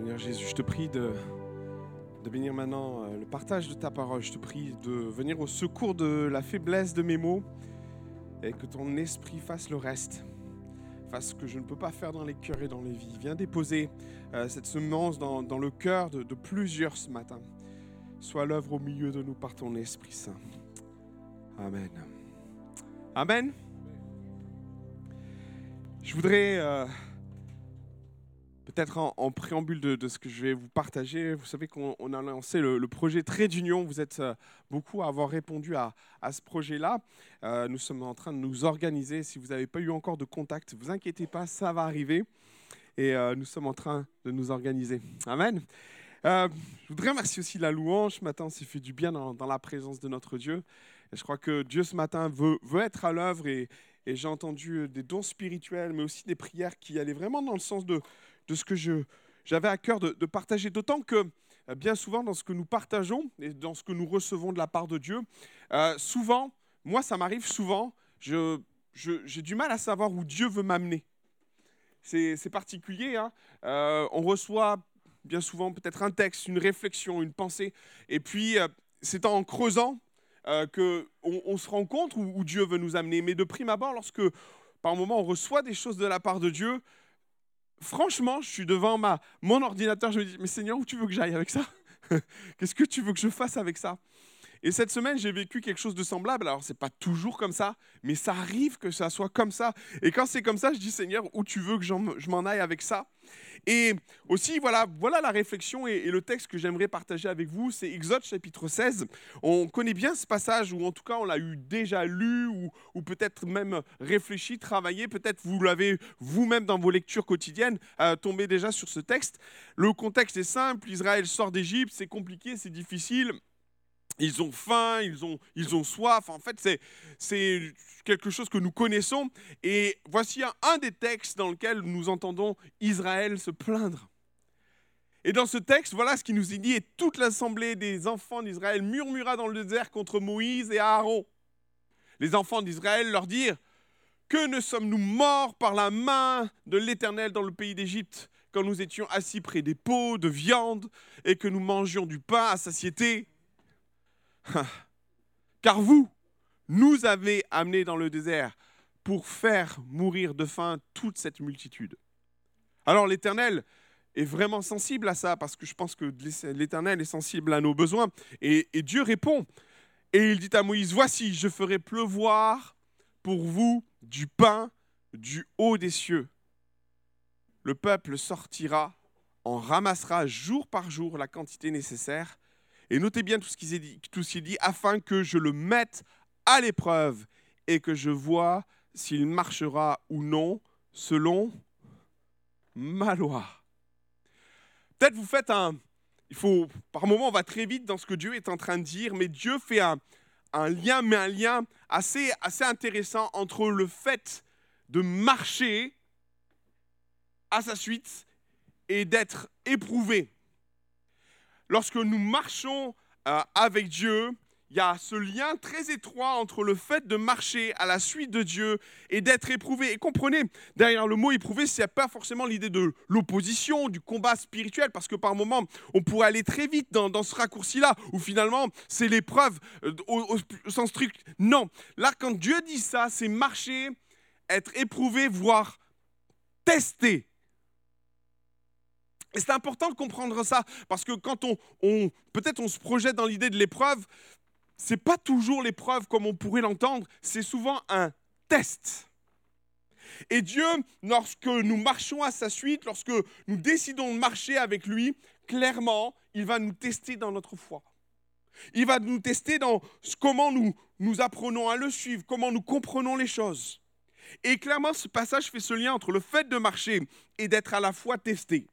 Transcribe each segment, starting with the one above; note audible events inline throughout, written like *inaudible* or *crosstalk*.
Seigneur Jésus, je te prie de, bénir maintenant euh, le partage de ta parole. Je te prie de venir au secours de la faiblesse de mes mots et que ton esprit fasse le reste, fasse ce que je ne peux pas faire dans les cœurs et dans les vies. Viens déposer euh, cette semence dans, le cœur de, de plusieurs ce matin. Sois l'œuvre au milieu de nous par ton Esprit Saint. Amen. Amen. Je voudrais, euh, peut-être en, préambule de, ce que je vais vous partager, vous savez qu'on on a lancé le, projet Trait d'Union. Vous êtes euh, beaucoup à avoir répondu à, ce projet-là. Euh, nous sommes en train de nous organiser. Si vous n'avez pas eu encore de contact, vous inquiétez pas, ça va arriver. Et euh, nous sommes en train de nous organiser. Amen. Je voudrais remercier aussi la louange. Ce matin, on s'est fait du bien dans, la présence de notre Dieu. Et je crois que Dieu ce matin veut, être à l'œuvre et j'ai entendu des dons spirituels, mais aussi des prières qui allaient vraiment dans le sens de, de ce que j'avais à cœur de, partager. D'autant que euh, bien souvent, dans ce que nous partageons et dans ce que nous recevons de la part de Dieu, euh, souvent, moi, ça m'arrive souvent, je, je- j'ai du mal à savoir où Dieu veut m'amener. C'est, particulier. hein. Euh, on reçoit bien souvent peut-être un texte, une réflexion, une pensée, et puis c'est en creusant euh, que on, on se rend compte où, où Dieu veut nous amener. Mais de prime abord, lorsque par moment on reçoit des choses de la part de Dieu, franchement, je suis devant ma, mon ordinateur, je me dis, mais Seigneur, où tu veux que j'aille avec ça? *laughs* Qu'est-ce que tu veux que je fasse avec ça? Et cette semaine, j'ai vécu quelque chose de semblable. Alors, c'est pas toujours comme ça, mais ça arrive que ça soit comme ça. Et quand c'est comme ça, je dis, Seigneur, où tu veux que je m'en aille avec ça? Et aussi, voilà, voilà la réflexion et, le texte que j'aimerais partager avec vous, c'est Exode chapitre 16. On connaît bien ce passage, ou en tout cas, on l'a eu déjà lu, ou, ou peut-être même réfléchi, travaillé. Peut-être vous l'avez vous-même dans vos lectures quotidiennes, euh, tombé déjà sur ce texte. Le contexte est simple, Israël sort d'Égypte, c'est compliqué, c'est difficile. Ils ont faim, ils ont, ils ont soif. En fait, c'est, c'est quelque chose que nous connaissons. Et voici un, des textes dans lequel nous entendons Israël se plaindre. Et dans ce texte, voilà ce qui nous est dit. Et toute l'assemblée des enfants d'Israël murmura dans le désert contre Moïse et Aaron. Les enfants d'Israël leur dirent Que ne sommes-nous morts par la main de l'Éternel dans le pays d'Égypte quand nous étions assis près des pots de viande et que nous mangions du pain à satiété? *laughs* Car vous, nous avez amenés dans le désert pour faire mourir de faim toute cette multitude. Alors l'Éternel est vraiment sensible à ça, parce que je pense que l'Éternel est sensible à nos besoins. Et, Dieu répond, et il dit à Moïse, voici, je ferai pleuvoir pour vous du pain du haut des cieux. Le peuple sortira, en ramassera jour par jour la quantité nécessaire, et notez bien tout ce qui est dit, afin que je le mette à l'épreuve et que je vois s'il marchera ou non selon ma loi. Peut-être vous faites un... Il faut, par moment, on va très vite dans ce que Dieu est en train de dire, mais Dieu fait un, un lien, mais un lien assez, assez intéressant entre le fait de marcher à sa suite et d'être éprouvé. Lorsque nous marchons euh, avec Dieu, il y a ce lien très étroit entre le fait de marcher à la suite de Dieu et d'être éprouvé. Et comprenez, derrière le mot éprouvé, a pas forcément l'idée de l'opposition, du combat spirituel, parce que par moments, on pourrait aller très vite dans, ce raccourci-là, où finalement, c'est l'épreuve euh, au sens strict. Non, là, quand Dieu dit ça, c'est marcher, être éprouvé, voire tester. Et c'est important de comprendre ça, parce que quand on, on peut-être on se projette dans l'idée de l'épreuve, c'est pas toujours l'épreuve comme on pourrait l'entendre, c'est souvent un test. Et Dieu, lorsque nous marchons à sa suite, lorsque nous décidons de marcher avec lui, clairement, il va nous tester dans notre foi. Il va nous tester dans comment nous, nous apprenons à le suivre, comment nous comprenons les choses. Et clairement, ce passage fait ce lien entre le fait de marcher et d'être à la fois testé.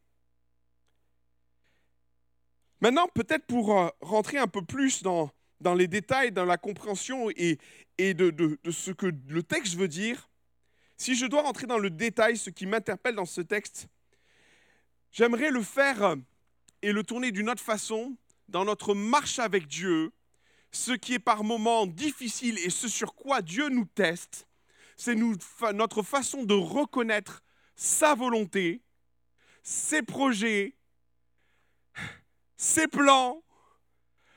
Maintenant, peut-être pour euh, rentrer un peu plus dans, les détails, dans la compréhension et, de, ce que le texte veut dire, si je dois rentrer dans le détail, ce qui m'interpelle dans ce texte, j'aimerais le faire euh, et le tourner d'une autre façon dans notre marche avec Dieu. Ce qui est par moments difficile et ce sur quoi Dieu nous teste, c'est notre façon de reconnaître sa volonté, ses projets, ses plans,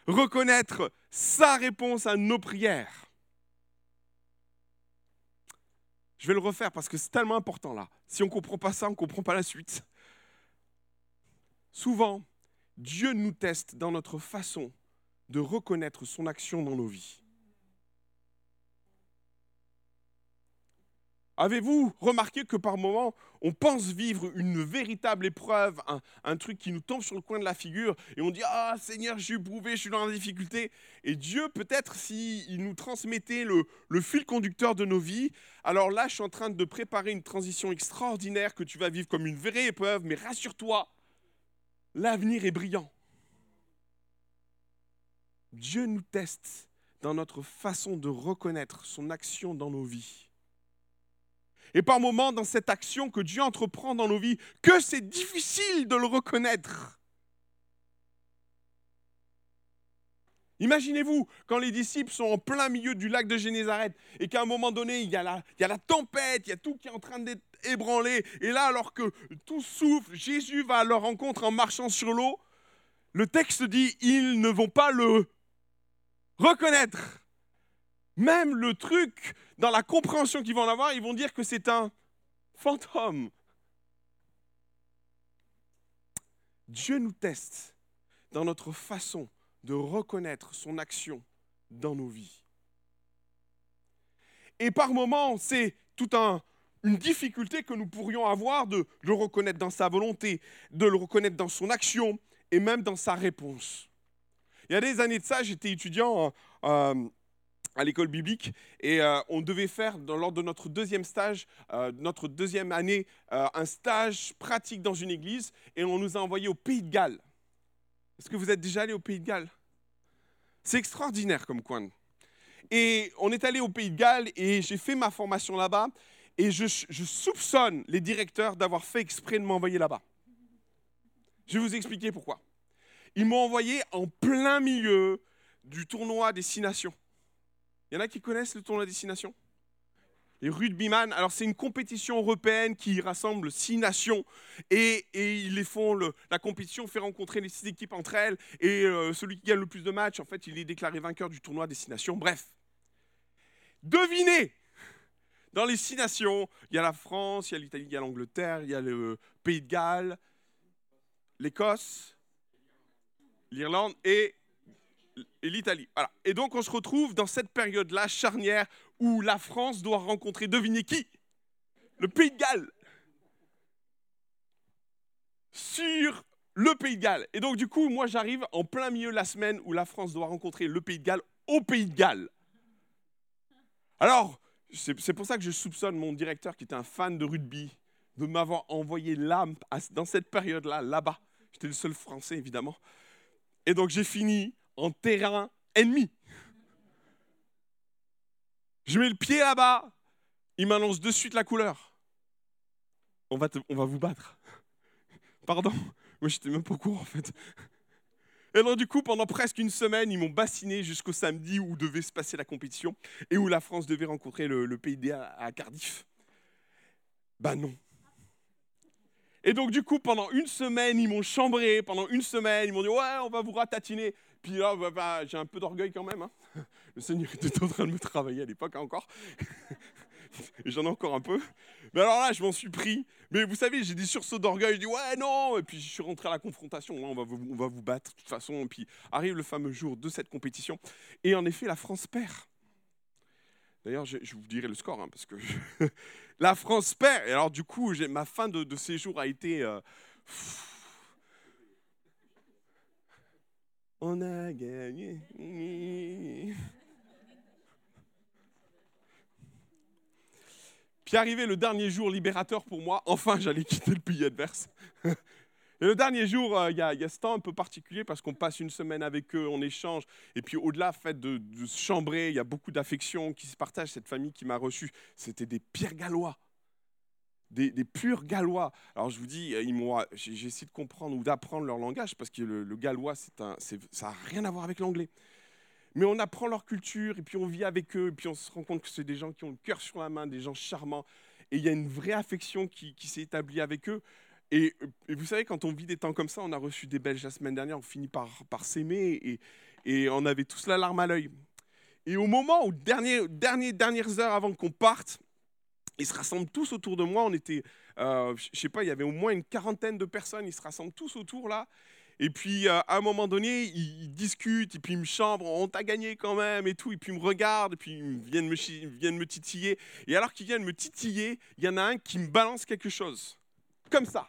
reconnaître sa réponse à nos prières. Je vais le refaire parce que c'est tellement important là. Si on ne comprend pas ça, on ne comprend pas la suite. Souvent, Dieu nous teste dans notre façon de reconnaître son action dans nos vies. Avez-vous remarqué que par moments, on pense vivre une véritable épreuve, un, truc qui nous tombe sur le coin de la figure, et on dit Ah Seigneur, je suis éprouvé, je suis dans la difficulté. Et Dieu, peut-être, s'il nous transmettait le, le fil conducteur de nos vies, alors là, je suis en train de préparer une transition extraordinaire que tu vas vivre comme une vraie épreuve, mais rassure-toi, l'avenir est brillant. Dieu nous teste dans notre façon de reconnaître son action dans nos vies et par moments dans cette action que Dieu entreprend dans nos vies, que c'est difficile de le reconnaître. Imaginez-vous quand les disciples sont en plein milieu du lac de Génézareth et qu'à un moment donné, il y, a la, tempête, il y a tout qui est en train d'être ébranlé. Et là, alors que tout souffle, Jésus va à leur rencontre en marchant sur l'eau. Le texte dit, ils ne vont pas le reconnaître. Même le truc, dans la compréhension qu'ils vont en avoir, ils vont dire que c'est un fantôme. Dieu nous teste dans notre façon de reconnaître son action dans nos vies. Et par moments, c'est toute un, une difficulté que nous pourrions avoir de le reconnaître dans sa volonté, de le reconnaître dans son action et même dans sa réponse. Il y a des années de ça, j'étais étudiant euh, à l'école biblique et euh, on devait faire lors de notre deuxième stage, euh, notre deuxième année, euh, un stage pratique dans une église et on nous a envoyés au Pays de Galles. Est-ce que vous êtes déjà allé au Pays de Galles? C'est extraordinaire comme coin. Et on est allé au Pays de Galles et j'ai fait ma formation là-bas et je soupçonne les directeurs d'avoir fait exprès de m'envoyer là-bas. Je vais vous expliquer pourquoi. Ils m'ont envoyé en plein milieu du tournoi des Six Nations. Il y en a qui connaissent le tournoi destination? Les rugbyman, alors c'est une compétition européenne qui rassemble six nations et, ils les font, la compétition fait rencontrer les six équipes entre elles et euh, celui qui gagne le plus de matchs, en fait, il est déclaré vainqueur du tournoi destination. Bref, devinez, dans les six nations, il y a la France, il y a l'Italie, il y a l'Angleterre, il y a le Pays de Galles, l'Écosse, l'Irlande et et l'Italie. Voilà. Et donc on se retrouve dans cette période-là charnière où la France doit rencontrer, devinez qui? Le Pays de Galles. Sur le Pays de Galles. Et donc du coup, moi j'arrive en plein milieu la semaine où la France doit rencontrer le Pays de Galles au Pays de Galles. Alors, c'est pour ça que je soupçonne mon directeur qui était un fan de rugby de m'avoir envoyé là, dans cette période-là, là-bas. J'étais le seul Français, évidemment. Et donc j'ai fini en terrain ennemi. Je mets le pied là-bas, il m'annonce de suite la couleur. On va, on va vous battre. Pardon, moi j'étais même pas au en fait. Et alors du coup, pendant presque une semaine, ils m'ont bassiné jusqu'au samedi où devait se passer la compétition et où la France devait rencontrer le, le pays à Cardiff. Ben non. Et donc du coup, pendant une semaine, ils m'ont chambré. Pendant une semaine, ils m'ont dit ouais, on va vous ratatiner. Puis là, bah, bah, j'ai un peu d'orgueil quand même. Hein. *laughs* Le Seigneur était en train de me travailler à l'époque encore. Et *laughs* j'en ai encore un peu. Mais alors là, je m'en suis pris. Mais vous savez, j'ai des sursauts d'orgueil. Je dis ouais, non. Et puis je suis rentré à la confrontation. On va, vous, on va vous battre de toute façon. Et puis arrive le fameux jour de cette compétition. Et en effet, la France perd. D'ailleurs, je, vous dirai le score, hein, parce que *laughs* la France perd. Et alors, du coup, ma fin de, séjour a été. Euh, on a gagné. Puis arrivé le dernier jour libérateur pour moi, enfin j'allais quitter le pays adverse. *laughs* Et le dernier jour, euh, il y, a ce temps un peu particulier parce qu'on passe une semaine avec eux, on échange. Et puis au-delà fait de, se chambrer, il y a beaucoup d'affection qui se partagent. Cette famille qui m'a reçu, c'était des pires Gallois des, purs gallois. Alors je vous dis, euh, essayé de comprendre ou d'apprendre leur langage parce que le, gallois, un, ça n'a rien à voir avec l'anglais. Mais on apprend leur culture et puis on vit avec eux et puis on se rend compte que c'est des gens qui ont le cœur sur la main, des gens charmants. Et il y a une vraie affection qui, s'est établie avec eux. Et, vous savez, quand on vit des temps comme ça, on a reçu des Belges la semaine dernière, on finit par, s'aimer et, on avait tous la larme à l'œil. Et au moment où, dernier, dernières heures avant qu'on parte, ils se rassemblent tous autour de moi. On était, euh, je sais pas, il y avait au moins une quarantaine de personnes. Ils se rassemblent tous autour là. Et puis, euh, à un moment donné, ils, discutent, et puis ils me chambrent, on t'a gagné quand même, et tout. Et puis ils me regardent, et puis ils viennent me titiller. Et alors qu'ils viennent me titiller, il y en a un qui me balance quelque chose. Comme ça.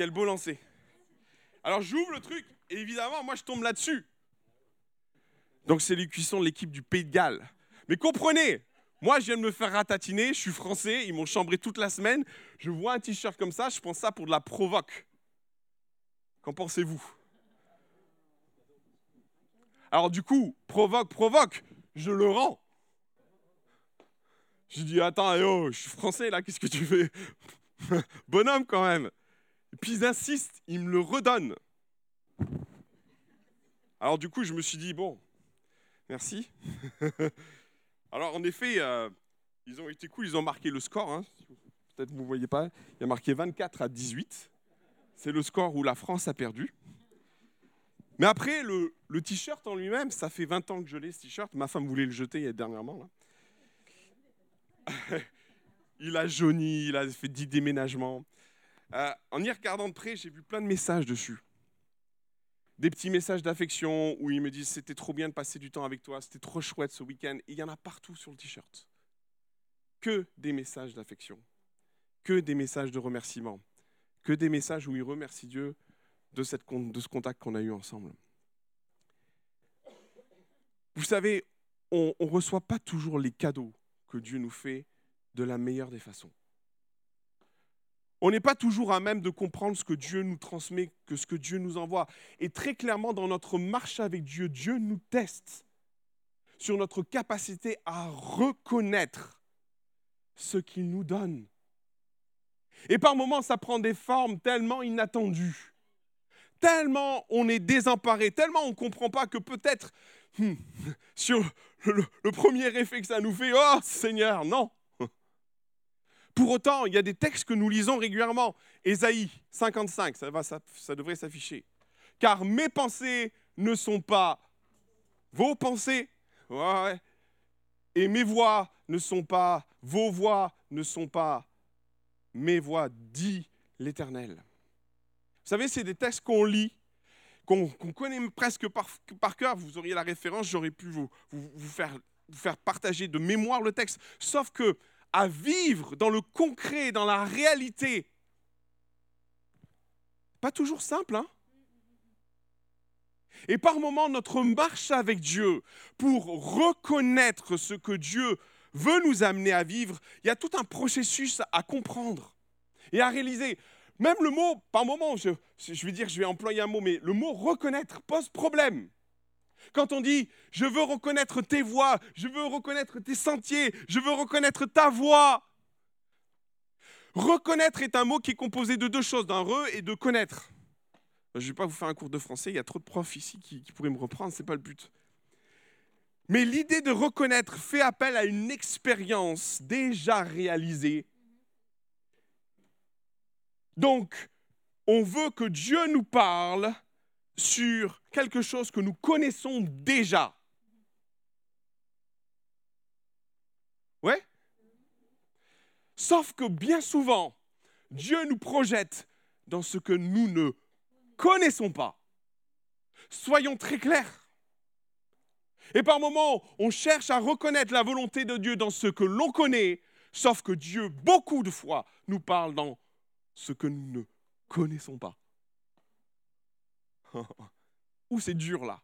Quel beau lancer. Alors j'ouvre le truc, et évidemment, moi je tombe là-dessus. Donc c'est les cuissons de l'équipe du Pays de Galles. Mais comprenez, moi, je viens de me faire ratatiner, je suis français, ils m'ont chambré toute la semaine. Je vois un t-shirt comme ça, je pense ça pour de la provoque. Qu'en pensez-vous? Alors du coup, provoque, provoque, je le rends. Je dis, attends, je suis français là, qu'est-ce que tu fais? *laughs* Bonhomme quand même. Puis ils insistent, ils me le redonnent. Alors du coup, je me suis dit, bon, merci. *laughs* Alors en effet, euh, ils ont été cool, ils ont marqué le score. Hein. Peut-être vous ne voyez pas. Il y a marqué 24 à 18. C'est le score où la France a perdu. Mais après, le, t-shirt en lui-même, ça fait 20 ans que je l'ai, ce t-shirt. Ma femme voulait le jeter dernièrement. *laughs* il a jauni, il a fait 10 déménagements. Euh, en y regardant de près, j'ai vu plein de messages dessus des petits messages d'affection où ils me disent c'était trop bien de passer du temps avec toi, c'était trop chouette ce week-end. Il y en a partout sur le t-shirt. Que des messages d'affection, que des messages de remerciement, que des messages où ils remercient Dieu de, de ce contact qu'on a eu ensemble. Vous savez, on ne reçoit pas toujours les cadeaux que Dieu nous fait de la meilleure des façons. On n'est pas toujours à même de comprendre ce que Dieu nous transmet, que ce que Dieu nous envoie. Et très clairement, dans notre marche avec Dieu, Dieu nous teste sur notre capacité à reconnaître ce qu'il nous donne. Et par moments, ça prend des formes tellement inattendues, tellement on est désemparé, tellement on ne comprend pas que peut-être hmm, *laughs* sur le, le premier effet que ça nous fait, oh Seigneur, non, pour autant, il y a des textes que nous lisons régulièrement. Ésaïe 55, ça, devrait s'afficher. Car mes pensées ne sont pas vos pensées. Et mes voix ne sont pas, vos voix ne sont pas mes voix, dit l'Éternel. Vous savez, c'est des textes qu'on lit, qu'on connaît presque par, cœur. Vous auriez la référence, j'aurais pu vous faire partager de mémoire le texte. Sauf que à vivre dans le concret, dans la réalité. Pas toujours simple, hein? Et par moments, notre marche avec Dieu, pour reconnaître ce que Dieu veut nous amener à vivre, il y a tout un processus à comprendre et à réaliser. Même le mot, par moment, je, je vais dire, je vais employer un mot, mais le mot reconnaître pose problème. Quand on dit je veux reconnaître tes voix, je veux reconnaître tes sentiers, je veux reconnaître ta voix. Reconnaître est un mot qui est composé de deux choses, d'un re et de connaître. Je ne vais pas vous faire un cours de français, il y a trop de profs ici qui, pourraient me reprendre, ce n'est pas le but. Mais l'idée de reconnaître fait appel à une expérience déjà réalisée. Donc, on veut que Dieu nous parle sur quelque chose que nous connaissons déjà. Ouais? Sauf que bien souvent, Dieu nous projette dans ce que nous ne connaissons pas. Soyons très clairs. Et par moments, on cherche à reconnaître la volonté de Dieu dans ce que l'on connaît, sauf que Dieu, beaucoup de fois, nous parle dans ce que nous ne connaissons pas. *laughs* Où c'est dur là?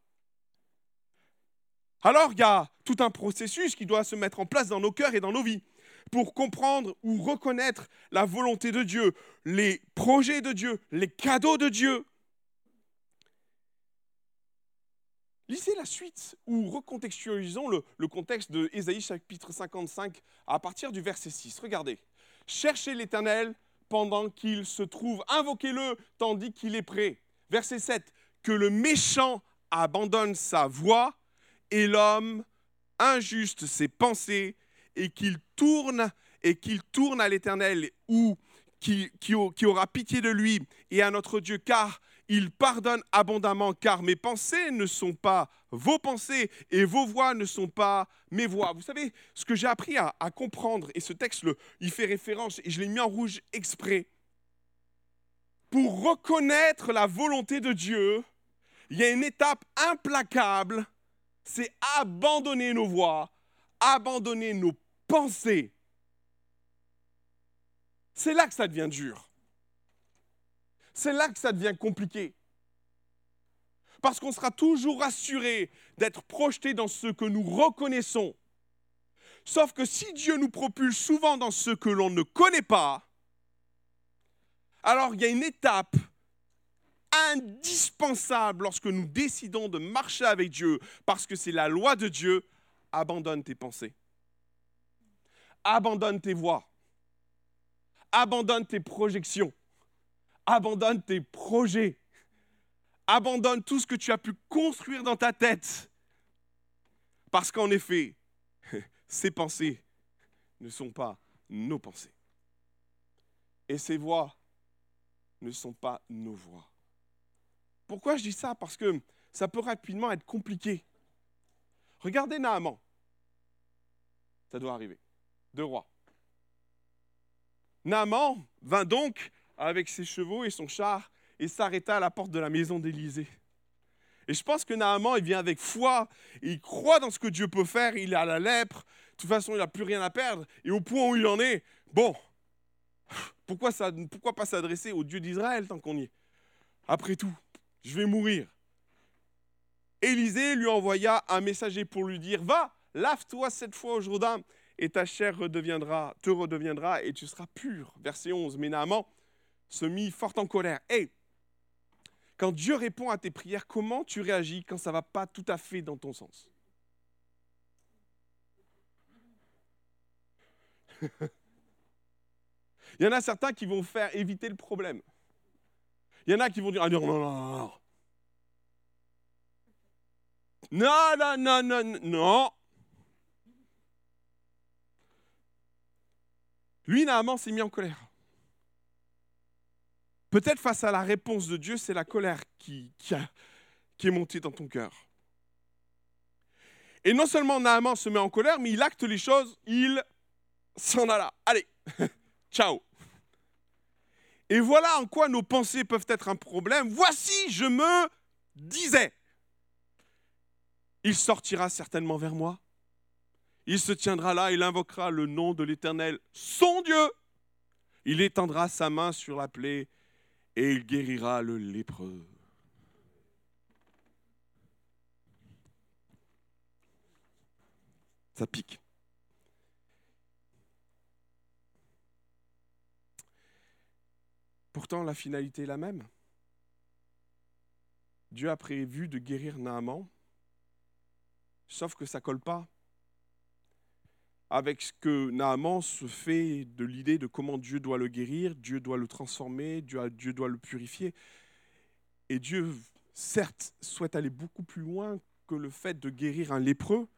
Alors il y a tout un processus qui doit se mettre en place dans nos cœurs et dans nos vies pour comprendre ou reconnaître la volonté de Dieu, les projets de Dieu, les cadeaux de Dieu. Lisez la suite ou recontextualisons le, le contexte de Ésaïe chapitre 55 à partir du verset 6. Regardez. Cherchez l'Éternel pendant qu'il se trouve, invoquez-le tandis qu'il est prêt. Verset 7 que le méchant abandonne sa voie et l'homme injuste ses pensées et qu'il tourne et qu'il tourne à l'Éternel ou qui, qui aura pitié de lui et à notre Dieu, car il pardonne abondamment, car mes pensées ne sont pas vos pensées et vos voix ne sont pas mes voix. Vous savez, ce que j'ai appris à, comprendre, et ce texte, le, il fait référence, et je l'ai mis en rouge exprès, pour reconnaître la volonté de Dieu, il y a une étape implacable, c'est abandonner nos voix, abandonner nos pensées. C'est là que ça devient dur. C'est là que ça devient compliqué. Parce qu'on sera toujours assuré d'être projeté dans ce que nous reconnaissons. Sauf que si Dieu nous propulse souvent dans ce que l'on ne connaît pas, alors il y a une étape indispensable lorsque nous décidons de marcher avec Dieu, parce que c'est la loi de Dieu, abandonne tes pensées. Abandonne tes voix. Abandonne tes projections abandonne tes projets. Abandonne tout ce que tu as pu construire dans ta tête. Parce qu'en effet, *laughs* ces pensées ne sont pas nos pensées. Et ces voix ne sont pas nos voix. Pourquoi je dis ça? Parce que ça peut rapidement être compliqué. Regardez Naaman. Ça doit arriver. Deux rois. Naaman vint donc avec ses chevaux et son char et s'arrêta à la porte de la maison d'Élysée. Et je pense que Naaman, il vient avec foi, il croit dans ce que Dieu peut faire, il a la lèpre, de toute façon, il n'a plus rien à perdre, et au point où il en est, bon, pourquoi, pas s'adresser au Dieu d'Israël tant qu'on y est? Après tout, je vais mourir. Élisée lui envoya un messager pour lui dire, va, lave-toi cette fois au Jourdain, et ta chair te redeviendra, et tu seras pur. Verset 11. Mais Naaman se mit fort en colère. Et quand Dieu répond à tes prières, comment tu réagis quand ça ne va pas tout à fait dans ton sens? *laughs* Il y en a certains qui vont faire éviter le problème. Il y en a qui vont dire ah non, non, non, non. Non, non, non, non, non. Lui, Naaman s'est mis en colère. Peut-être face à la réponse de Dieu, c'est la colère qui, qui, est montée dans ton cœur. Et non seulement Naaman se met en colère, mais il acte les choses, il s'en alla. Allez, *laughs* ciao. Et voilà en quoi nos pensées peuvent être un problème. Voici, je me disais, il sortira certainement vers moi. Il se tiendra là, il invoquera le nom de l'Éternel, son Dieu. Il étendra sa main sur la plaie et il guérira le lépreux. Ça pique. Pourtant, la finalité est la même. Dieu a prévu de guérir Naaman, sauf que ça ne colle pas avec ce que Naaman se fait de l'idée de comment Dieu doit le guérir, Dieu doit le transformer, Dieu, Dieu doit le purifier. Et Dieu, certes, souhaite aller beaucoup plus loin que le fait de guérir un lépreux.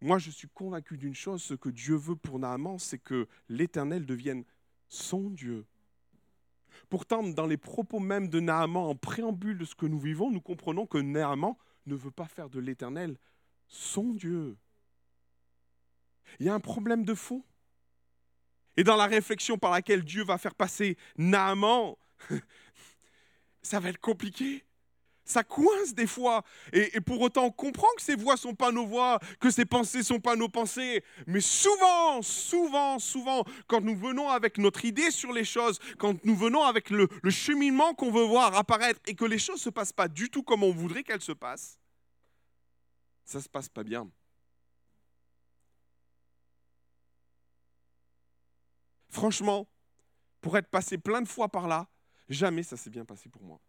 Moi, je suis convaincu d'une chose, ce que Dieu veut pour Naaman, c'est que l'Éternel devienne son Dieu. Pourtant, dans les propos même de Naaman, en préambule de ce que nous vivons, nous comprenons que Naaman ne veut pas faire de l'Éternel son Dieu. Il y a un problème de fond. Et dans la réflexion par laquelle Dieu va faire passer Naaman, *laughs* ça va être compliqué. Ça coince des fois. Et, pour autant, on comprend que ces voix sont pas nos voix, que ces pensées sont pas nos pensées. Mais souvent, souvent, souvent, quand nous venons avec notre idée sur les choses, quand nous venons avec le, le cheminement qu'on veut voir apparaître et que les choses ne se passent pas du tout comme on voudrait qu'elles se passent, ça ne se passe pas bien. Franchement, pour être passé plein de fois par là, jamais ça s'est bien passé pour moi.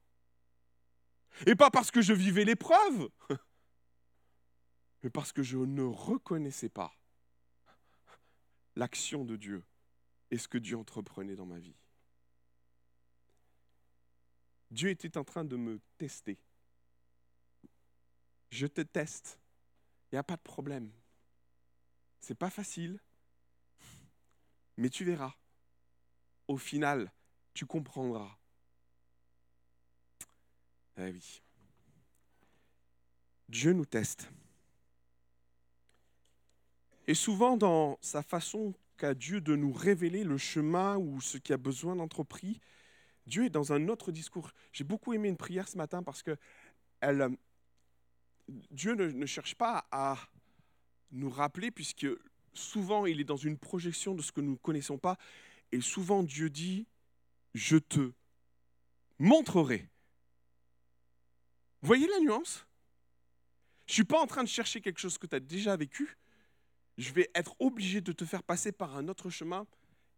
Et pas parce que je vivais l'épreuve, *laughs* mais parce que je ne reconnaissais pas l'action de Dieu et ce que Dieu entreprenait dans ma vie. Dieu était en train de me tester. Je te teste. Il n'y a pas de problème. C'est pas facile, Mais tu verras, au final, tu comprendras. Eh oui. Dieu nous teste. Et souvent, dans sa façon qu'a Dieu de nous révéler le chemin ou ce qui a besoin d'entrepris, Dieu est dans un autre discours. J'ai beaucoup aimé une prière ce matin parce que euh, Dieu ne, ne cherche pas à nous rappeler, puisque souvent il est dans une projection de ce que nous ne connaissons pas. Et souvent Dieu dit, je te montrerai. Voyez la nuance? Je ne suis pas en train de chercher quelque chose que tu as déjà vécu. Je vais être obligé de te faire passer par un autre chemin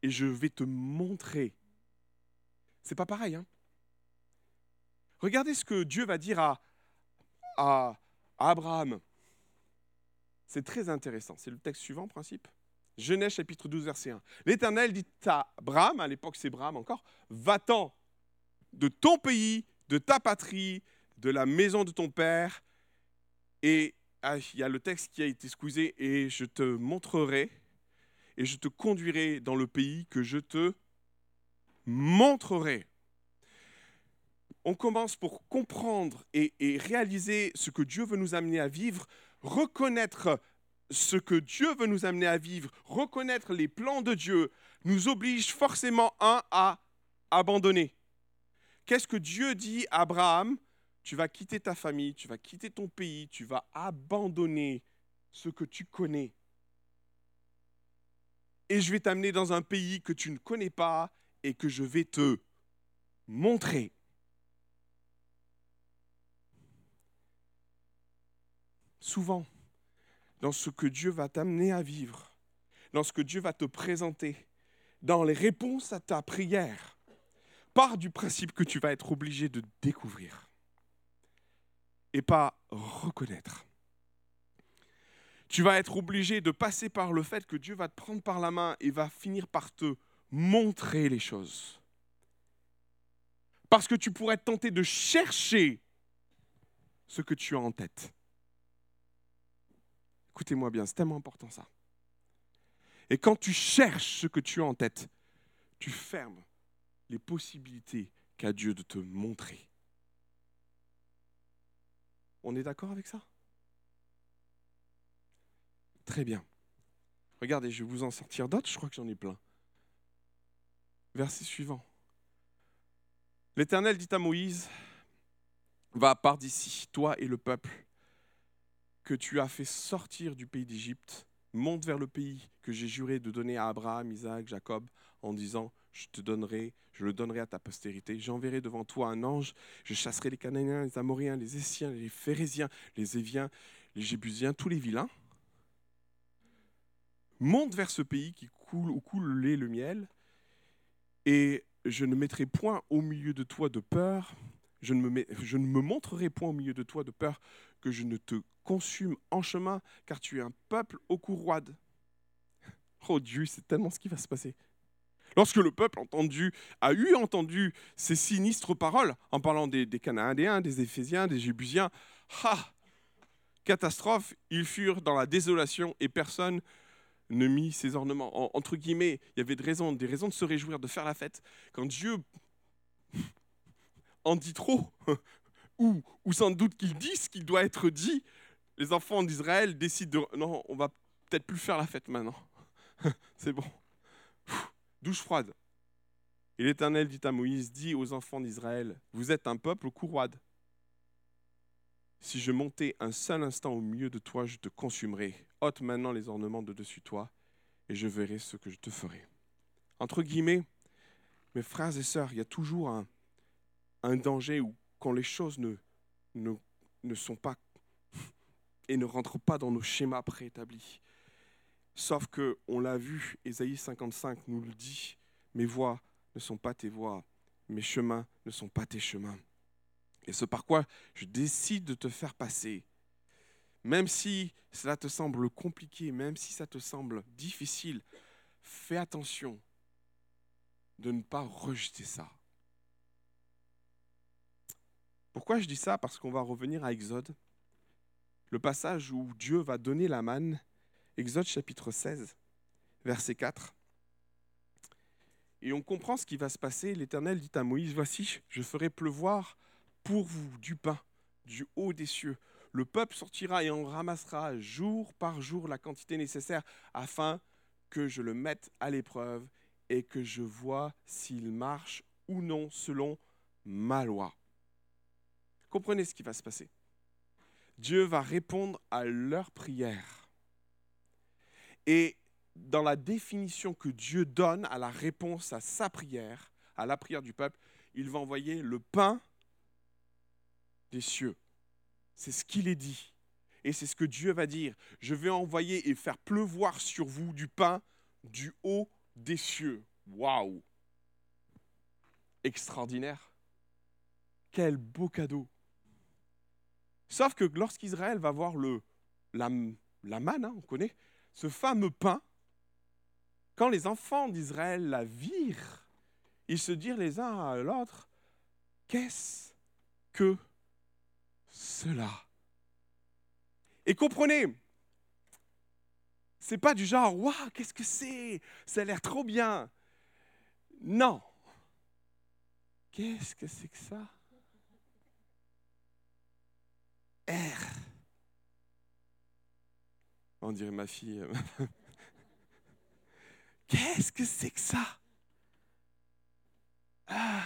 et je vais te montrer. C'est pas pareil. Hein? Regardez ce que Dieu va dire à, à, Abraham. C'est très intéressant. C'est le texte suivant, principe. Genèse chapitre 12, verset 1. L'Éternel dit à Abraham, à l'époque c'est Abraham encore, va-t'en de ton pays, de ta patrie, de la maison de ton père, et ah, il y a le texte qui a été squeezé, et je te montrerai, et je te conduirai dans le pays que je te montrerai. On commence pour comprendre et, et réaliser ce que Dieu veut nous amener à vivre, reconnaître ce que Dieu veut nous amener à vivre, reconnaître les plans de Dieu, nous oblige forcément, un, à abandonner. Qu'est-ce que Dieu dit à Abraham Tu vas quitter ta famille, tu vas quitter ton pays, tu vas abandonner ce que tu connais. Et je vais t'amener dans un pays que tu ne connais pas et que je vais te montrer. Souvent, dans ce que Dieu va t'amener à vivre, dans ce que Dieu va te présenter, dans les réponses à ta prière, part du principe que tu vas être obligé de découvrir et pas reconnaître. Tu vas être obligé de passer par le fait que Dieu va te prendre par la main et va finir par te montrer les choses. Parce que tu pourrais tenter de chercher ce que tu as en tête. Écoutez-moi bien, c'est tellement important ça. Et quand tu cherches ce que tu as en tête, tu fermes les possibilités qu'a Dieu de te montrer. On est d'accord avec ça? Très bien. Regardez, je vais vous en sortir d'autres, je crois que j'en ai plein. Verset suivant. L'Éternel dit à Moïse, va part d'ici, toi et le peuple, que tu as fait sortir du pays d'Égypte, monte vers le pays que j'ai juré de donner à Abraham, Isaac, Jacob, en disant, je te donnerai, je le donnerai à ta postérité. J'enverrai devant toi un ange, je chasserai les Cananéens, les Amoriens, les Essiens, les Phérésiens, les Éviens, les Jébusiens, tous les vilains. Monte vers ce pays qui coule où coule le lait et le miel, et je ne mettrai point au milieu de toi de peur, je ne, me je ne me montrerai point au milieu de toi de peur que je ne te consume en chemin, car tu es un peuple au cou roide. Oh Dieu, c'est tellement ce qui va se passer. Lorsque le peuple entendu, a eu entendu ces sinistres paroles, en parlant des, des des Éphésiens, des Jébusiens, ha Catastrophe, ils furent dans la désolation et personne ne mit ses ornements. entre guillemets, il y avait des raisons, des raisons de se réjouir, de faire la fête. Quand Dieu en dit trop, *laughs* ou, ou sans doute qu'il dit ce qui doit être dit, les enfants d'Israël décident de... Non, on va peut-être plus faire la fête maintenant. *laughs* C'est bon. Douche froide. Et l'Éternel dit à Moïse, dit aux enfants d'Israël, vous êtes un peuple au. Si je montais un seul instant au milieu de toi, je te consumerai. ôte maintenant les ornements de dessus toi, et je verrai ce que je te ferai. Entre guillemets, mes frères et sœurs, il y a toujours un, danger où quand les choses ne sont pas et ne rentrent pas dans nos schémas préétablis. Sauf que, on l'a vu, Ésaïe 55 nous le dit, mes voies ne sont pas tes voies, mes chemins ne sont pas tes chemins. Et ce par quoi je décide de te faire passer, même si cela te semble compliqué, même si ça te semble difficile, fais attention de ne pas rejeter ça. Pourquoi je dis ça? Parce qu'on va revenir à Exode, le passage où Dieu va donner la manne, Exode chapitre 16, verset 4. Et on comprend ce qui va se passer. L'Éternel dit à Moïse, voici, je ferai pleuvoir pour vous du pain du haut des cieux. Le peuple sortira et en ramassera jour par jour la quantité nécessaire afin que je le mette à l'épreuve et que je vois s'il marche ou non selon ma loi. Comprenez ce qui va se passer. Dieu va répondre à leur prière. Et dans la définition que Dieu donne à la réponse à sa prière, à la prière du peuple, il va envoyer le pain des cieux. C'est ce qu'il est dit. Et c'est ce que Dieu va dire. Je vais envoyer et faire pleuvoir sur vous du pain du haut des cieux. Waouh Extraordinaire. Quel beau cadeau. Sauf que lorsqu'Israël va voir le, la, manne, hein, on connaît, ce fameux pain, quand les enfants d'Israël la virent, ils se dirent les uns à l'autre, qu'est-ce que cela? Et comprenez, c'est pas du genre, waouh, qu'est-ce que c'est Ça a l'air trop bien. Non. Qu'est-ce que c'est que ça? On dirait ma fille. *laughs* Qu'est-ce que c'est que ça? Ah.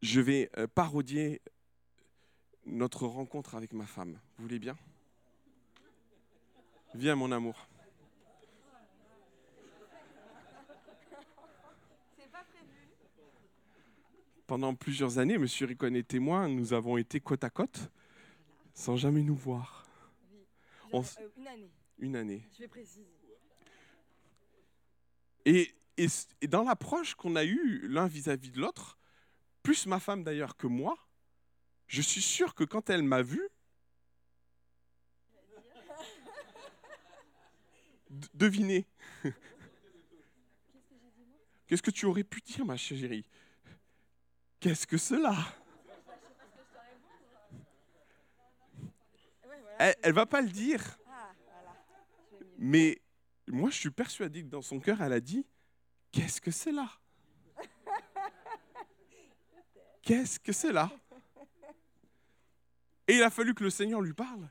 Je vais euh, parodier notre rencontre avec ma femme. Vous voulez bien? Viens mon amour. Pendant plusieurs années, Monsieur Ricon et témoin, nous avons été côte à côte sans jamais nous voir. Euh, une année. Une année. Je vais préciser. Et, et, dans l'approche qu'on a eue l'un vis-à-vis de l'autre, plus ma femme d'ailleurs que moi, je suis sûr que quand elle m'a vu, *laughs* devinez. Qu'est-ce que tu aurais pu dire, ma chérie? Qu'est-ce que cela? Elle, ne va pas le dire. Ah, Mais moi, je suis persuadé que dans son cœur, elle a dit Qu'est-ce que c'est là? Qu'est-ce que c'est là? Et il a fallu que le Seigneur lui parle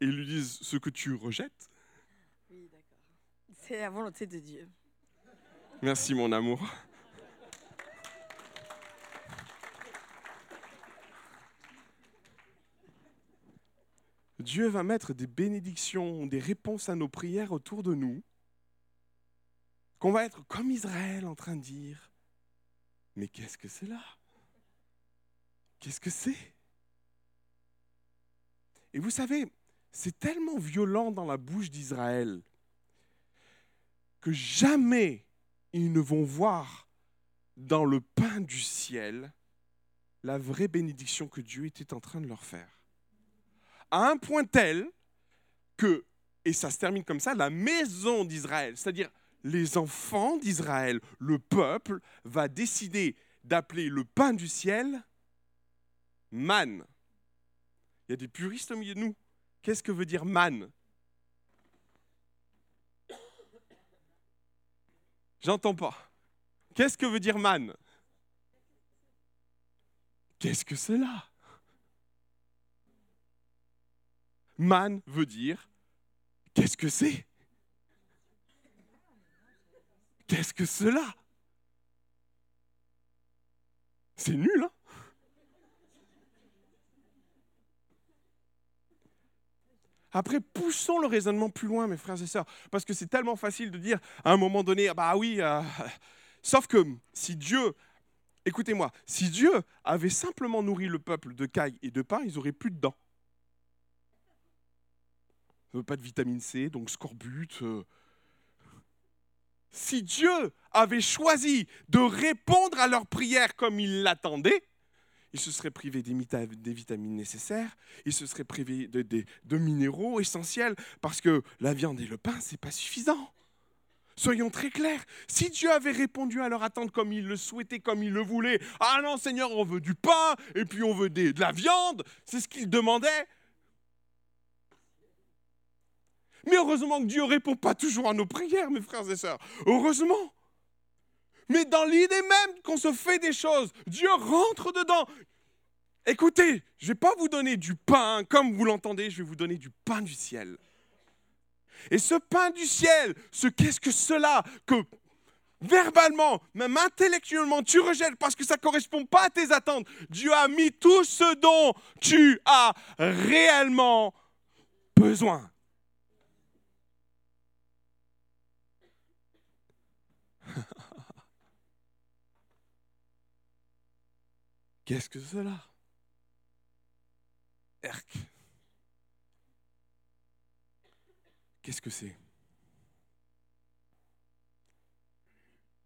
et lui dise ce que tu rejettes. Oui, d'accord. C'est la volonté de Dieu. Merci, mon amour. Dieu va mettre des bénédictions, des réponses à nos prières autour de nous, qu'on va être comme Israël en train de dire, mais qu'est-ce que c'est là? Qu'est-ce que c'est? Et vous savez, c'est tellement violent dans la bouche d'Israël que jamais ils ne vont voir dans le pain du ciel la vraie bénédiction que Dieu était en train de leur faire à un point tel que, et ça se termine comme ça, la maison d'Israël, c'est-à-dire les enfants d'Israël, le peuple, va décider d'appeler le pain du ciel man. Il y a des puristes au milieu de nous. Qu'est-ce que veut dire man? J'entends pas. Qu'est-ce que veut dire man? Qu'est-ce que c'est là? Man veut dire qu'est-ce que c'est? Qu'est-ce que cela? C'est nul, hein? Après, poussons le raisonnement plus loin, mes frères et sœurs, parce que c'est tellement facile de dire à un moment donné, ah bah oui, euh, sauf que si Dieu, écoutez-moi, si Dieu avait simplement nourri le peuple de cailles et de pain, ils n'auraient plus de dents pas de vitamine C, donc scorbut. Euh. Si Dieu avait choisi de répondre à leurs prières comme ils l'attendaient, il se serait privé des, vitamines nécessaires, il se serait privé de, minéraux essentiels, parce que la viande et le pain, c'est pas suffisant. Soyons très clairs. Si Dieu avait répondu à leur attente comme il le souhaitait, comme il le voulait, ah non Seigneur, on veut du pain, et puis on veut de la viande, c'est ce qu'ils demandaient, Mais heureusement que Dieu répond pas toujours à nos prières, mes frères et sœurs. Heureusement. Mais dans l'idée même qu'on se fait des choses, Dieu rentre dedans. Écoutez, je ne vais pas vous donner du pain comme vous l'entendez, je vais vous donner du pain du ciel. Et ce pain du ciel, ce qu'est-ce que cela que verbalement, même intellectuellement, tu rejettes parce que ça ne correspond pas à tes attentes. Dieu a mis tout ce dont tu as réellement besoin. Qu'est-ce que cela Erk. Qu'est-ce que c'est?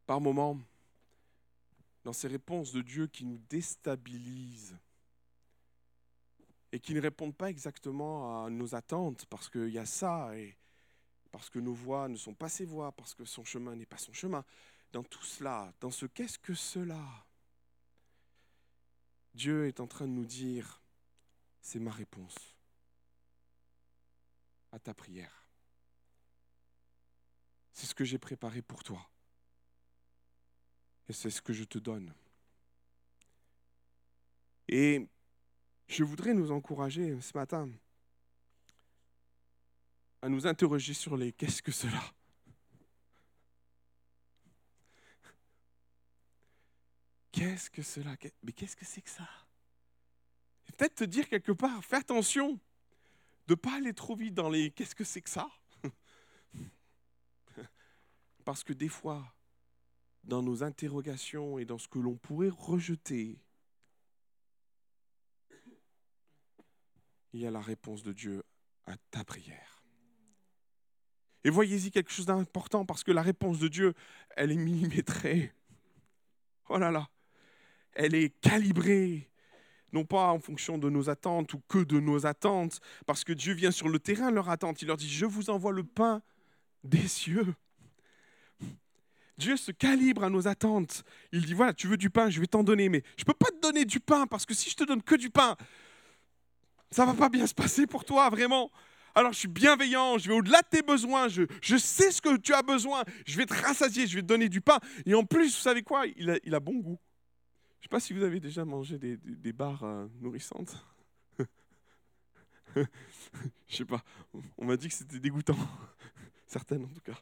Par moments, dans ces réponses de Dieu qui nous déstabilisent et qui ne répondent pas exactement à nos attentes, parce qu'il y a ça, et parce que nos voix ne sont pas ses voix, parce que son chemin n'est pas son chemin. Dans tout cela, dans ce qu'est-ce que cela Dieu est en train de nous dire, c'est ma réponse à ta prière. C'est ce que j'ai préparé pour toi. Et c'est ce que je te donne. Et je voudrais nous encourager ce matin à nous interroger sur les qu'est-ce que cela Qu'est-ce que cela Mais qu'est-ce que c'est que ça? Peut-être te dire quelque part, fais attention de ne pas aller trop vite dans les qu'est-ce que c'est que ça? *laughs* Parce que des fois, dans nos interrogations et dans ce que l'on pourrait rejeter, il y a la réponse de Dieu à ta prière. Et voyez-y quelque chose d'important parce que la réponse de Dieu, elle est millimétrée. Oh là là, elle est calibrée, non pas en fonction de nos attentes ou que de nos attentes, parce que Dieu vient sur le terrain leur attente. Il leur dit, je vous envoie le pain des cieux. Dieu se calibre à nos attentes. Il dit, voilà, tu veux du pain, je vais t'en donner, mais je ne peux pas te donner du pain, parce que si je te donne que du pain, ça ne va pas bien se passer pour toi, vraiment. Alors je suis bienveillant, je vais au-delà de tes besoins, je, sais ce que tu as besoin, je vais te rassasier, je vais te donner du pain. Et en plus, vous savez quoi? Il a, il a bon goût. Je ne sais pas si vous avez déjà mangé des, des, barres euh, nourrissantes. *laughs* je sais pas, on m'a dit que c'était dégoûtant. *laughs* Certaines en tout cas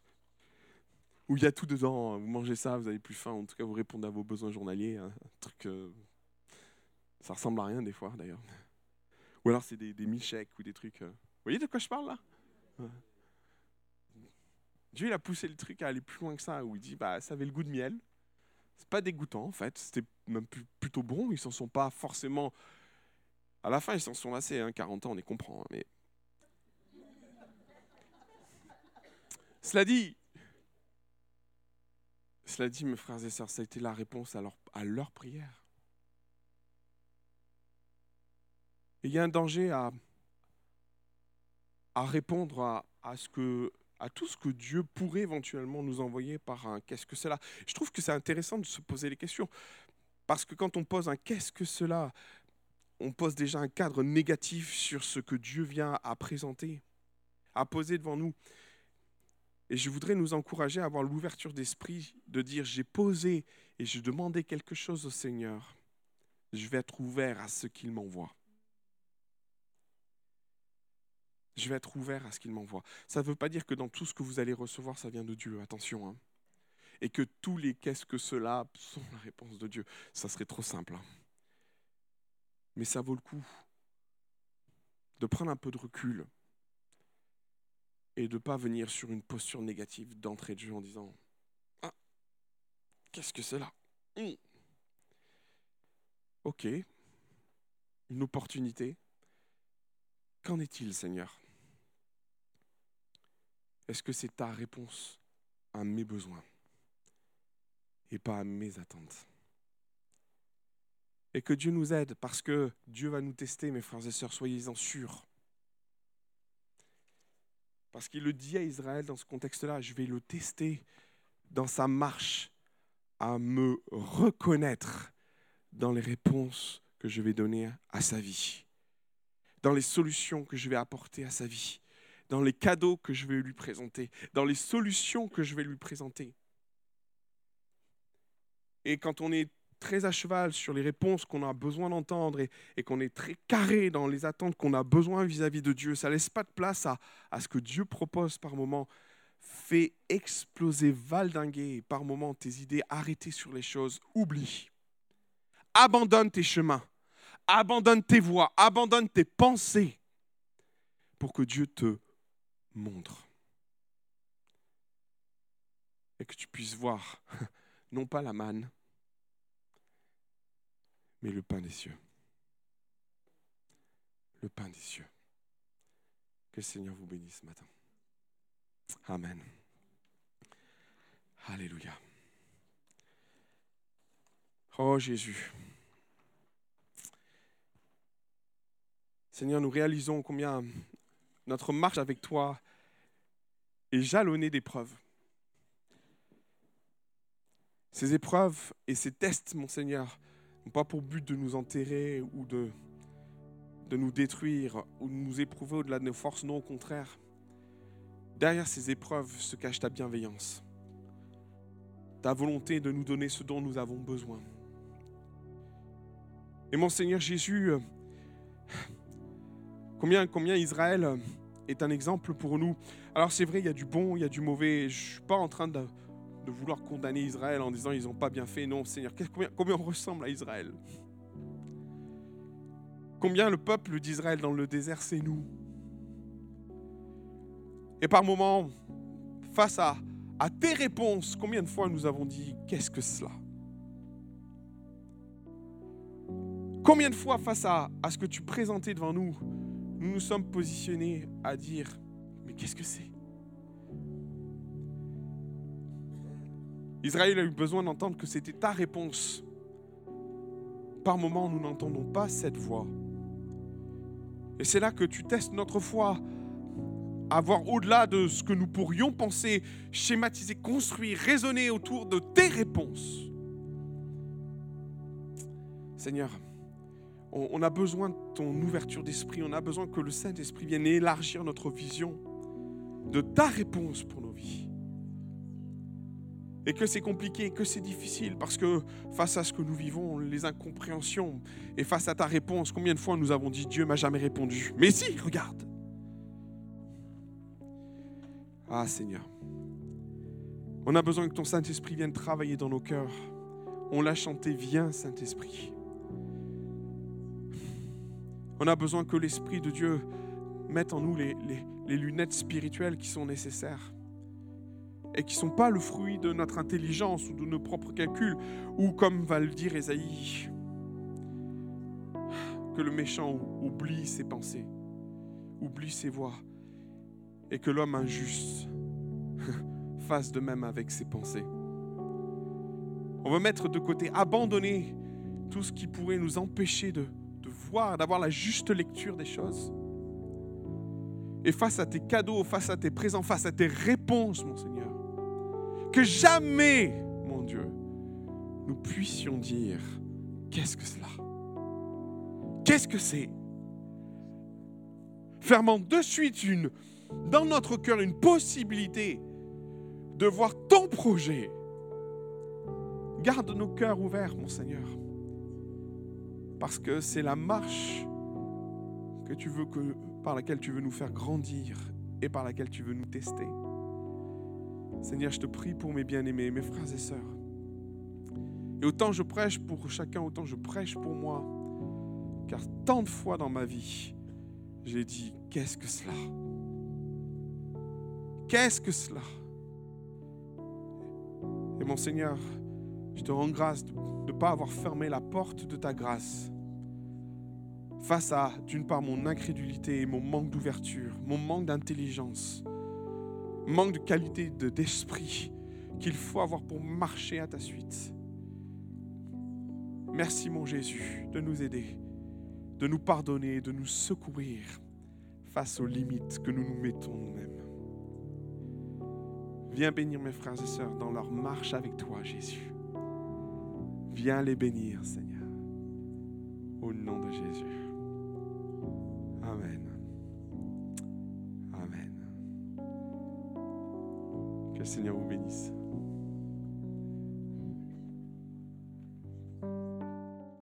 où il y a tout dedans. Vous mangez ça, vous avez plus faim. En tout cas, vous répondez à vos besoins journaliers. Hein. Un truc, euh, ça ressemble à rien des fois d'ailleurs. Ou alors c'est des, des milkshakes ou des trucs. Euh. Vous voyez de quoi je parle là? Dieu il a poussé le truc à aller plus loin que ça, où il dit bah ça avait le goût de miel. C'est pas dégoûtant en fait, c'était même plutôt bon. Ils s'en sont pas forcément. À la fin, ils s'en sont. Hein, 40 ans, on les comprend. Hein, mais cela dit, cela dit, mes frères et sœurs, ça a été la réponse à leur, prière. il y a un danger à, répondre à, ce que, à tout ce que Dieu pourrait éventuellement nous envoyer par un qu'est-ce que cela. Je trouve que c'est intéressant de se poser les questions. Parce que quand on pose un qu'est-ce que cela, on pose déjà un cadre négatif sur ce que Dieu vient à présenter, à poser devant nous. Et je voudrais nous encourager à avoir l'ouverture d'esprit de dire j'ai posé et j'ai demandé quelque chose au Seigneur. Je vais être ouvert à ce qu'il m'envoie. Je vais être ouvert à ce qu'il m'envoie. Ça ne veut pas dire que dans tout ce que vous allez recevoir, ça vient de Dieu. Attention. Hein. Et que tous les qu'est-ce que cela sont la réponse de Dieu. Ça serait trop simple. Hein. Mais ça vaut le coup de prendre un peu de recul et de ne pas venir sur une posture négative d'entrée de jeu en disant Ah, qu'est-ce que là hmm. Ok, une opportunité. Qu'en est-il, Seigneur? Est-ce que c'est ta réponse à mes besoins et pas à mes attentes? Et que Dieu nous aide parce que Dieu va nous tester, mes frères et sœurs, soyez-en sûrs. Parce qu'il le dit à Israël dans ce contexte-là, je vais le tester dans sa marche à me reconnaître dans les réponses que je vais donner à sa vie, dans les solutions que je vais apporter à sa vie, dans les cadeaux que je vais lui présenter, dans les solutions que je vais lui présenter. Et quand on est très à cheval sur les réponses qu'on a besoin d'entendre et, qu'on est très carré dans les attentes qu'on a besoin vis-à-vis de Dieu, ça ne laisse pas de place à, ce que Dieu propose par moment. Fais exploser, valdinguer par moment tes idées, arrêtez sur les choses, oublie. Abandonne tes chemins, abandonne tes voies, abandonne tes pensées pour que Dieu te montre. Et que tu puisses voir *laughs* non pas la manne, mais le pain des cieux. Le pain des cieux. Que le Seigneur vous bénisse ce matin. Amen. Alléluia. Oh Jésus. Seigneur, nous réalisons combien notre marche avec toi est jalonnée d'épreuves. Ces épreuves et ces tests, mon Seigneur, n'ont pas pour but de nous enterrer ou de, nous détruire ou de nous éprouver au-delà de nos forces, non au contraire. Derrière ces épreuves se cache ta bienveillance, ta volonté de nous donner ce dont nous avons besoin. Et mon Seigneur Jésus, combien, combien Israël est un exemple pour nous? Alors c'est vrai, il y a du bon, il y a du mauvais. Je ne suis pas en train de, vouloir condamner Israël en disant ils n'ont pas bien fait. Non, Seigneur, combien, combien on ressemble à Israël? Combien le peuple d'Israël dans le désert, c'est nous? Et par moments, face à, tes réponses, combien de fois nous avons dit qu'est-ce que cela? Combien de fois face à ce que tu présentais devant nous, nous nous sommes positionnés à dire mais qu'est-ce que c'est? Israël a eu besoin d'entendre que c'était ta réponse. Par moments, nous n'entendons pas cette voix. Et c'est là que tu testes notre foi à voir au-delà de ce que nous pourrions penser, schématiser, construire, raisonner autour de tes réponses. Seigneur, on a besoin de ton ouverture d'esprit, on a besoin que le Saint-Esprit vienne élargir notre vision de ta réponse pour nos vies et que c'est compliqué, que c'est difficile, parce que face à ce que nous vivons, les incompréhensions, et face à ta réponse, combien de fois nous avons dit Dieu m'a jamais répondu Mais si, regarde Ah Seigneur, on a besoin que ton Saint-Esprit vienne travailler dans nos cœurs. On l'a chanté, viens Saint-Esprit. On a besoin que l'Esprit de Dieu mette en nous les, lunettes spirituelles qui sont nécessaires et qui ne sont pas le fruit de notre intelligence ou de nos propres calculs, ou comme va le dire Esaïe, que le méchant oublie ses pensées, oublie ses voix, et que l'homme injuste *laughs* fasse de même avec ses pensées. On veut mettre de côté, abandonner tout ce qui pourrait nous empêcher de, d'avoir la juste lecture des choses. Et face à tes cadeaux, face à tes présents, face à tes réponses, mon Seigneur, que jamais, mon Dieu, nous puissions dire, qu'est-ce que cela? Qu'est-ce que c'est? Fermant de suite une, dans notre cœur une possibilité de voir ton projet. Garde nos cœurs ouverts, mon Seigneur, parce que c'est la marche que tu veux que, par laquelle tu veux nous faire grandir et par laquelle tu veux nous tester. Seigneur, je te prie pour mes bien-aimés, mes frères et sœurs. Et autant je prêche pour chacun, autant je prêche pour moi. Car tant de fois dans ma vie, j'ai dit, qu'est-ce que cela? Qu'est-ce que cela? Et mon Seigneur, je te rends grâce de ne pas avoir fermé la porte de ta grâce face à, d'une part, mon incrédulité, mon manque d'ouverture, mon manque d'intelligence, manque de qualité d'esprit qu'il faut avoir pour marcher à ta suite. Merci mon Jésus de nous aider, de nous pardonner, de nous secourir face aux limites que nous nous mettons nous-mêmes. Viens bénir mes frères et sœurs dans leur marche avec toi, Jésus. Viens les bénir, Seigneur. Au nom de Jésus. Le Seigneur vous bénisse.